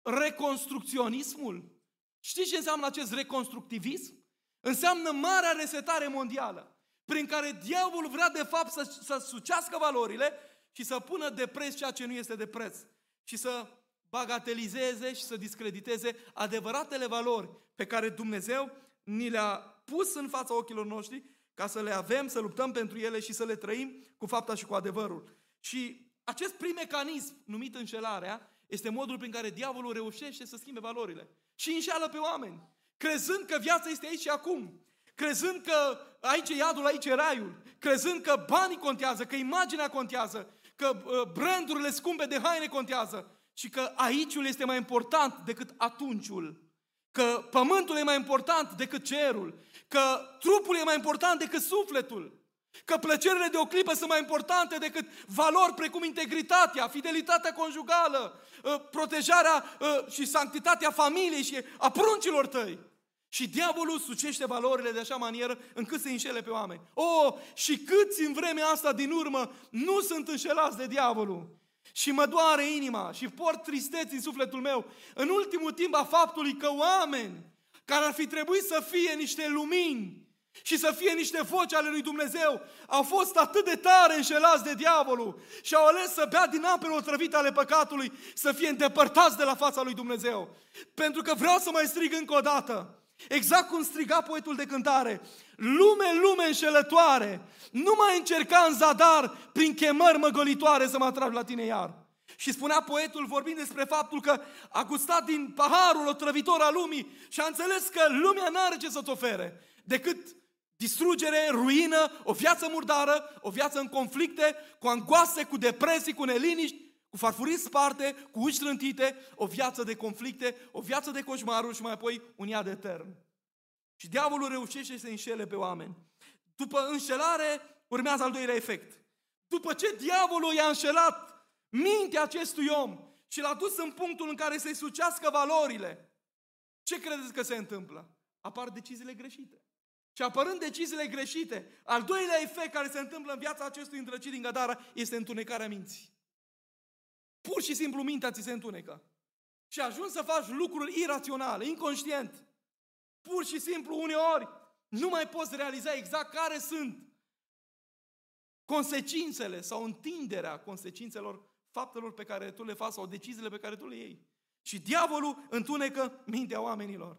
reconstrucționismul? Știți ce înseamnă acest reconstructivism? Înseamnă marea resetare mondială, prin care diavolul vrea de fapt să, să sucească valorile și să pună de preț ceea ce nu este de preț. Și să bagatelizeze și să discrediteze adevăratele valori pe care Dumnezeu ni le-a pus în fața ochilor noștri ca să le avem, să luptăm pentru ele și să le trăim cu fapta și cu adevărul. Și acest prim mecanism numit înșelarea este modul prin care diavolul reușește să schimbe valorile și înșeală pe oameni, crezând că viața este aici și acum, crezând că aici e iadul, aici e raiul, crezând că banii contează, că imaginea contează, că uh, brandurile scumpe de haine contează și că aiciul este mai important decât atunciul, că pământul e mai important decât cerul, că trupul e mai important decât sufletul. Că plăcerile de o clipă sunt mai importante decât valori precum integritatea, fidelitatea conjugală, ă, protejarea ă, și sanctitatea familiei și a pruncilor tăi. Și diavolul sucește valorile de așa manieră încât să înșele pe oameni. Oh, și câți în vremea asta din urmă nu sunt înșelați de diavolul. Și mă doare inima și port tristeți în sufletul meu în ultimul timp a faptului că oameni care ar fi trebuit să fie niște lumini, și să fie niște voci ale lui Dumnezeu, au fost atât de tare înșelați de diavolul și au ales să bea din apele otrăvite ale păcatului, să fie îndepărtați de la fața lui Dumnezeu. Pentru că vreau să mai strig încă o dată, exact cum striga poetul de cântare, lume, lume înșelătoare, nu mai încerca în zadar prin chemări măgolitoare să mă atrag la tine iar. Și spunea poetul vorbind despre faptul că a gustat din paharul otrăvitor al lumii și a înțeles că lumea n-are ce să-ți ofere decât Distrugere, ruină, o viață murdară, o viață în conflicte, cu angoase, cu depresii, cu neliniști, cu farfurii sparte, cu uși trântite, o viață de conflicte, o viață de coșmaruri și mai apoi un iad etern. Și diavolul reușește să înșele pe oameni. După înșelare urmează al doilea efect. După ce diavolul i-a înșelat mintea acestui om și l-a dus în punctul în care să-i sucească valorile, ce credeți că se întâmplă? Apar deciziile greșite. Și apărând deciziile greșite, al doilea efect care se întâmplă în viața acestui îndrăcit din Gadara este întunecarea minții. Pur și simplu mintea ți se întunecă. Și ajungi să faci lucruri iraționale, inconștient. Pur și simplu, uneori, nu mai poți realiza exact care sunt consecințele sau întinderea consecințelor faptelor pe care tu le faci sau deciziile pe care tu le iei. Și diavolul întunecă mintea oamenilor.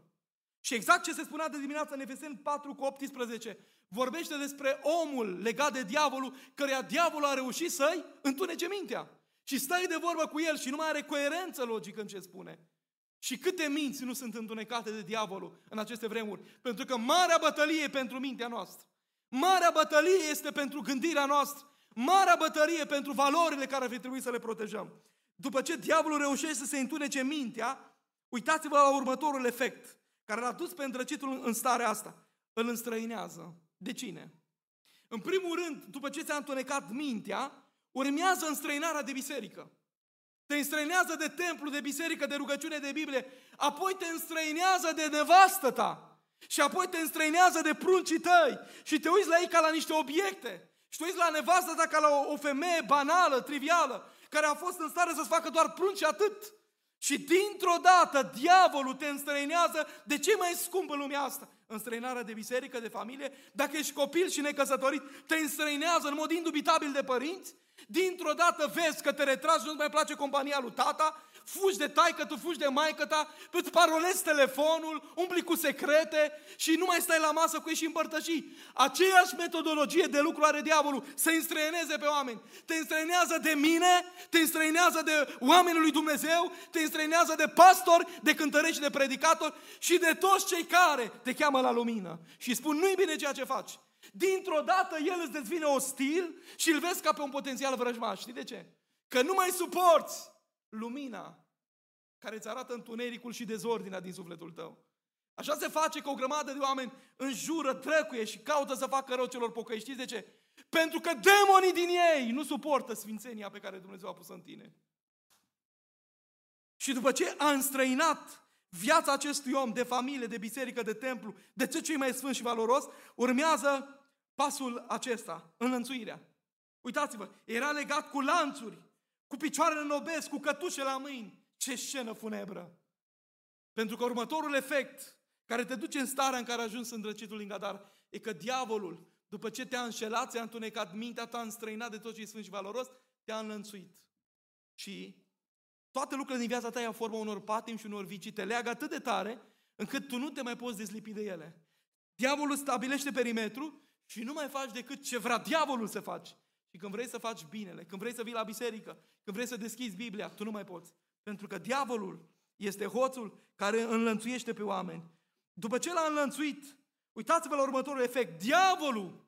Și exact ce se spunea de dimineață în Efeseni 4 cu 18, vorbește despre omul legat de diavolul, căreia diavolul a reușit să-i întunece mintea. Și stai de vorbă cu el și nu mai are coerență logică în ce spune. Și câte minți nu sunt întunecate de diavolul în aceste vremuri? Pentru că marea bătălie e pentru mintea noastră. Marea bătălie este pentru gândirea noastră. Marea bătălie pentru valorile care ar fi trebuit să le protejăm. După ce diavolul reușește să se întunece mintea, uitați-vă la următorul efect care l-a dus pe îndrăcitul în starea asta, îl înstrăinează. De cine? În primul rând, după ce ți-a întunecat mintea, urmează înstrăinarea de biserică. Te înstrăinează de templu, de biserică, de rugăciune, de Biblie. Apoi te înstrăinează de nevastă ta. Și apoi te înstrăinează de pruncii tăi. Și te uiți la ei ca la niște obiecte. Și te uiți la nevastă ta ca la o, o femeie banală, trivială, care a fost în stare să-ți facă doar prunci atât. Și dintr-o dată diavolul te înstrăinează de ce mai scump în lumea asta? Înstrăinarea de biserică, de familie, dacă ești copil și necăsătorit, te înstrăinează în mod indubitabil de părinți Dintr-o dată vezi că te retragi, nu-ți mai place compania lui tata, fugi de taică, tu fugi de maică ta, îți parolezi telefonul, umpli cu secrete și nu mai stai la masă cu ei și împărtăși. Aceeași metodologie de lucru are diavolul, să înstrăineze pe oameni. Te înstrăinează de mine, te înstrăinează de oamenii lui Dumnezeu, te înstrăinează de pastori, de cântărești, de predicatori și de toți cei care te cheamă la lumină și spun nu-i bine ceea ce faci. Dintr-o dată el îți devine ostil și îl vezi ca pe un potențial vrăjmaș. Știi de ce? Că nu mai suporți lumina care îți arată întunericul și dezordinea din sufletul tău. Așa se face că o grămadă de oameni înjură, trăcuie și caută să facă rău celor pocăi. Știți de ce? Pentru că demonii din ei nu suportă sfințenia pe care Dumnezeu a pus în tine. Și după ce a înstrăinat viața acestui om de familie, de biserică, de templu, de ce cei mai sfânt și valoros, urmează pasul acesta, înlănțuirea. Uitați-vă, era legat cu lanțuri, cu picioarele în obez, cu cătușe la mâini. Ce scenă funebră! Pentru că următorul efect care te duce în starea în care a ajuns îndrăcitul din Gadar e că diavolul, după ce te-a înșelat, ți-a întunecat mintea, te-a înstrăinat de tot ce e sfânt și valoros, te-a înlănțuit. Și toate lucrurile din viața ta ia formă unor patim și unor vicii, te leagă atât de tare încât tu nu te mai poți dezlipi de ele. Diavolul stabilește perimetru și nu mai faci decât ce vrea diavolul să faci. Și când vrei să faci binele, când vrei să vii la biserică, când vrei să deschizi Biblia, tu nu mai poți. Pentru că diavolul este hoțul care înlănțuiește pe oameni. După ce l-a înlănțuit, uitați-vă la următorul efect. Diavolul,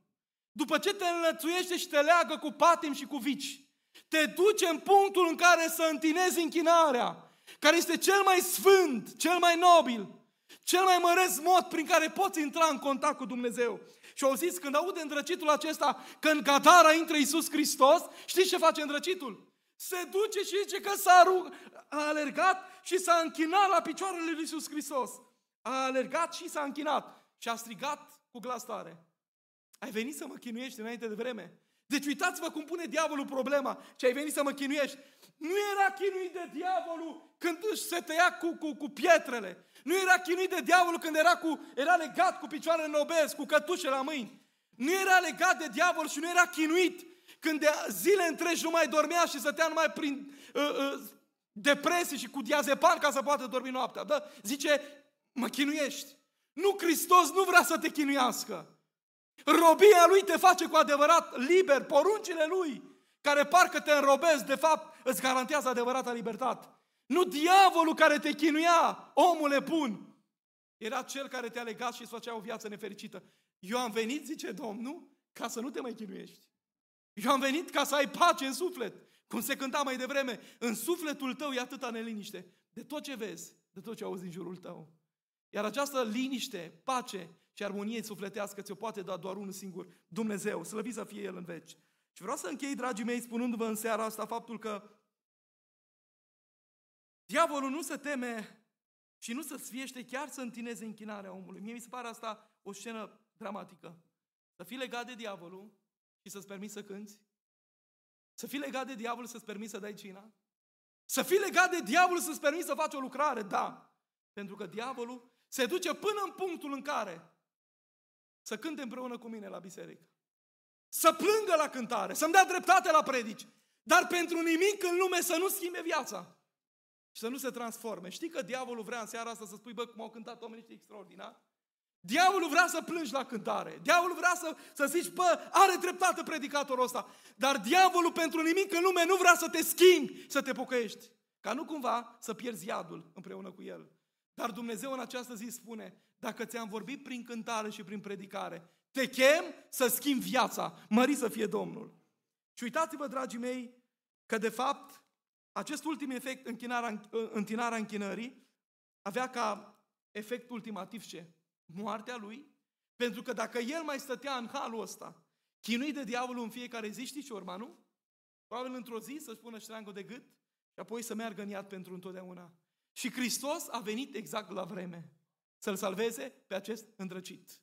după ce te înlănțuiește și te leagă cu patim și cu vici, te duce în punctul în care să întinezi închinarea, care este cel mai sfânt, cel mai nobil, cel mai măreț mod prin care poți intra în contact cu Dumnezeu. Și au zis, când aude îndrăcitul acesta, că în Gadara intră Iisus Hristos, știți ce face îndrăcitul? Se duce și zice că s-a rug, a alergat și s-a închinat la picioarele lui Iisus Hristos. A alergat și s-a închinat și a strigat cu glas tare. Ai venit să mă chinuiești înainte de vreme? Deci uitați-vă cum pune diavolul problema. Ce ai venit să mă chinuiești. Nu era chinuit de diavolul când își se tăia cu, cu, cu pietrele. Nu era chinuit de diavolul când era, cu, era legat cu picioarele în obez, cu cătușe la mâini. Nu era legat de diavol și nu era chinuit când de zile întregi nu mai dormea și stătea numai prin uh, uh, depresie și cu diazepam ca să poată dormi noaptea. Da? Zice, mă chinuiești. Nu, Hristos nu vrea să te chinuiască. Robia lui te face cu adevărat liber, poruncile lui, care parcă te înrobesc, de fapt îți garantează adevărata libertate. Nu diavolul care te chinuia, omule bun, era cel care te-a legat și îți făcea o viață nefericită. Eu am venit, zice Domnul, ca să nu te mai chinuiești. Eu am venit ca să ai pace în suflet. Cum se cânta mai devreme, în sufletul tău e atâta neliniște. De tot ce vezi, de tot ce auzi în jurul tău. Iar această liniște, pace și armonie sufletească ți-o poate da doar unul singur, Dumnezeu, slăvit să fie El în veci. Și vreau să închei, dragii mei, spunându-vă în seara asta faptul că diavolul nu se teme și nu se sfiește chiar să întineze închinarea omului. Mie mi se pare asta o scenă dramatică. Să fii legat de diavolul și să-ți permiți să cânți? Să fii legat de diavol să-ți permiți să dai cina? Să fii legat de diavol să-ți permiți să faci o lucrare? Da. Pentru că diavolul se duce până în punctul în care să cânte împreună cu mine la biserică. Să plângă la cântare, să-mi dea dreptate la predici. Dar pentru nimic în lume să nu schimbe viața. Și să nu se transforme. Știi că diavolul vrea în seara asta să spui, bă, cum au cântat oamenii ăștia extraordinar? Diavolul vrea să plângi la cântare. Diavolul vrea să, să zici, bă, are dreptate predicatorul ăsta. Dar diavolul pentru nimic în lume nu vrea să te schimbi, să te pocăiești. Ca nu cumva să pierzi iadul împreună cu el. Dar Dumnezeu în această zi spune, dacă ți-am vorbit prin cântare și prin predicare, te chem să schimbi viața. Mări să fie Domnul. Și uitați-vă, dragii mei, că de fapt acest ultim efect, închinarea, întinarea închinării, avea ca efect ultimativ ce? Moartea lui? Pentru că dacă el mai stătea în halul ăsta, chinuit de diavolul în fiecare zi, știți ce urma, nu? Probabil într-o zi să-și pună ștreangul de gât și apoi să meargă în iad pentru întotdeauna. Și Hristos a venit exact la vreme să-l salveze pe acest îndrăcit.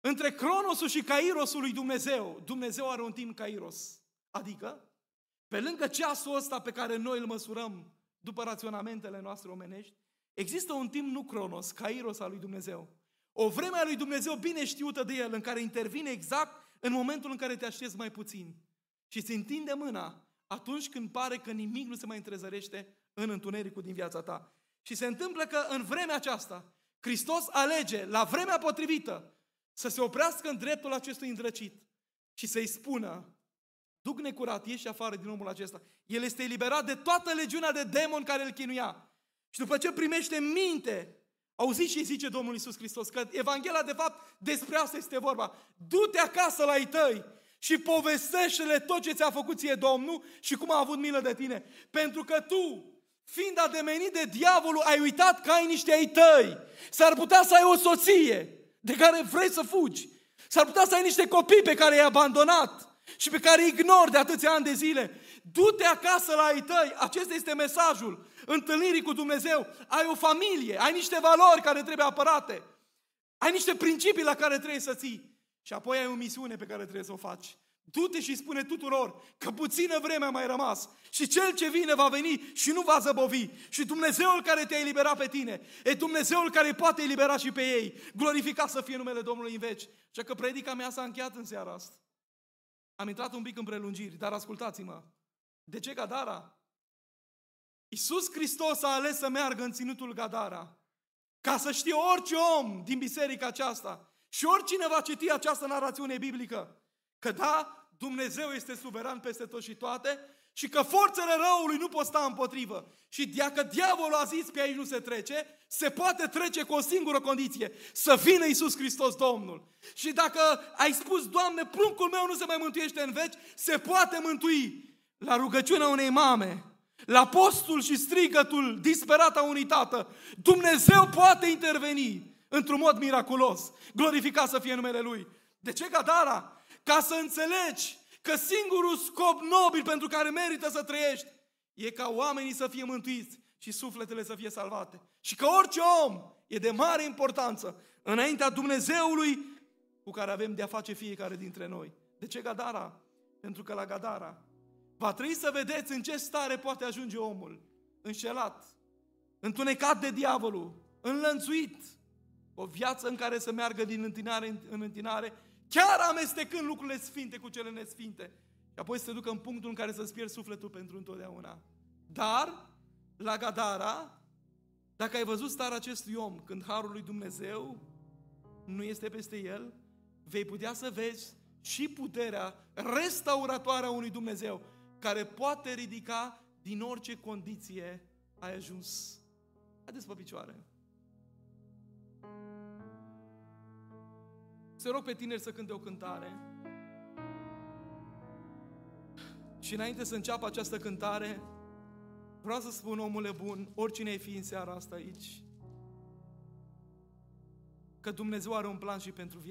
Între Cronosul și Cairosul lui Dumnezeu, Dumnezeu are un timp Kairos. Adică, pe lângă ceasul ăsta pe care noi îl măsurăm după raționamentele noastre omenești, există un timp nu Cronos, Kairos al lui Dumnezeu. O vreme a lui Dumnezeu bine știută de El, în care intervine exact în momentul în care te aștepți mai puțin. și îți întinde mâna atunci când pare că nimic nu se mai întrezărește în întunericul din viața ta. Și se întâmplă că în vremea aceasta, Hristos alege la vremea potrivită să se oprească în dreptul acestui îndrăcit și să-i spună, duc necurat, ieși afară din omul acesta. El este eliberat de toată legiunea de demon care îl chinuia. Și după ce primește minte, auziți și zice Domnul Isus Hristos, că Evanghelia de fapt despre asta este vorba. Du-te acasă la ei tăi și povestește-le tot ce ți-a făcut ție Domnul și cum a avut milă de tine. Pentru că tu, fiind ademenit de diavolul, ai uitat că ai niște ai tăi. S-ar putea să ai o soție de care vrei să fugi. S-ar putea să ai niște copii pe care i-ai abandonat și pe care îi ignori de atâția ani de zile. Du-te acasă la ai tăi. Acesta este mesajul întâlnirii cu Dumnezeu. Ai o familie, ai niște valori care trebuie apărate. Ai niște principii la care trebuie să ții. Și apoi ai o misiune pe care trebuie să o faci. Du-te și spune tuturor că puțină vreme a mai rămas și cel ce vine va veni și nu va zăbovi. Și Dumnezeul care te-a eliberat pe tine e Dumnezeul care poate elibera și pe ei. Glorificat să fie numele Domnului în veci. Și că predica mea s-a încheiat în seara asta. Am intrat un pic în prelungiri, dar ascultați-mă. De ce Gadara? Iisus Hristos a ales să meargă în ținutul Gadara ca să știe orice om din biserica aceasta și oricine va citi această narațiune biblică că da, Dumnezeu este suveran peste tot și toate și că forțele răului nu pot sta împotrivă. Și dacă diavolul a zis pe aici nu se trece, se poate trece cu o singură condiție, să vină Iisus Hristos Domnul. Și dacă ai spus, Doamne, pruncul meu nu se mai mântuiește în veci, se poate mântui la rugăciunea unei mame, la postul și strigătul disperat a unui tată. Dumnezeu poate interveni într-un mod miraculos. Glorificat să fie numele Lui. De ce Gadara? Ca să înțelegi că singurul scop nobil pentru care merită să trăiești e ca oamenii să fie mântuiți și sufletele să fie salvate. Și că orice om e de mare importanță înaintea Dumnezeului cu care avem de a face fiecare dintre noi. De ce Gadara? Pentru că la Gadara va trebui să vedeți în ce stare poate ajunge omul. Înșelat, întunecat de diavolul, înlănțuit, o viață în care să meargă din întinare în întinare Chiar amestecând lucrurile sfinte cu cele nesfinte. Și apoi să te ducă în punctul în care să-ți pierzi sufletul pentru întotdeauna. Dar, la Gadara, dacă ai văzut starea acestui om, când Harul lui Dumnezeu nu este peste el, vei putea să vezi și puterea restauratoare a unui Dumnezeu care poate ridica din orice condiție ai ajuns. Haideți pe picioare. Să rog pe tineri să cânte o cântare. Și înainte să înceapă această cântare, vreau să spun, omule bun, oricine ai fi în seara asta aici, că Dumnezeu are un plan și pentru viața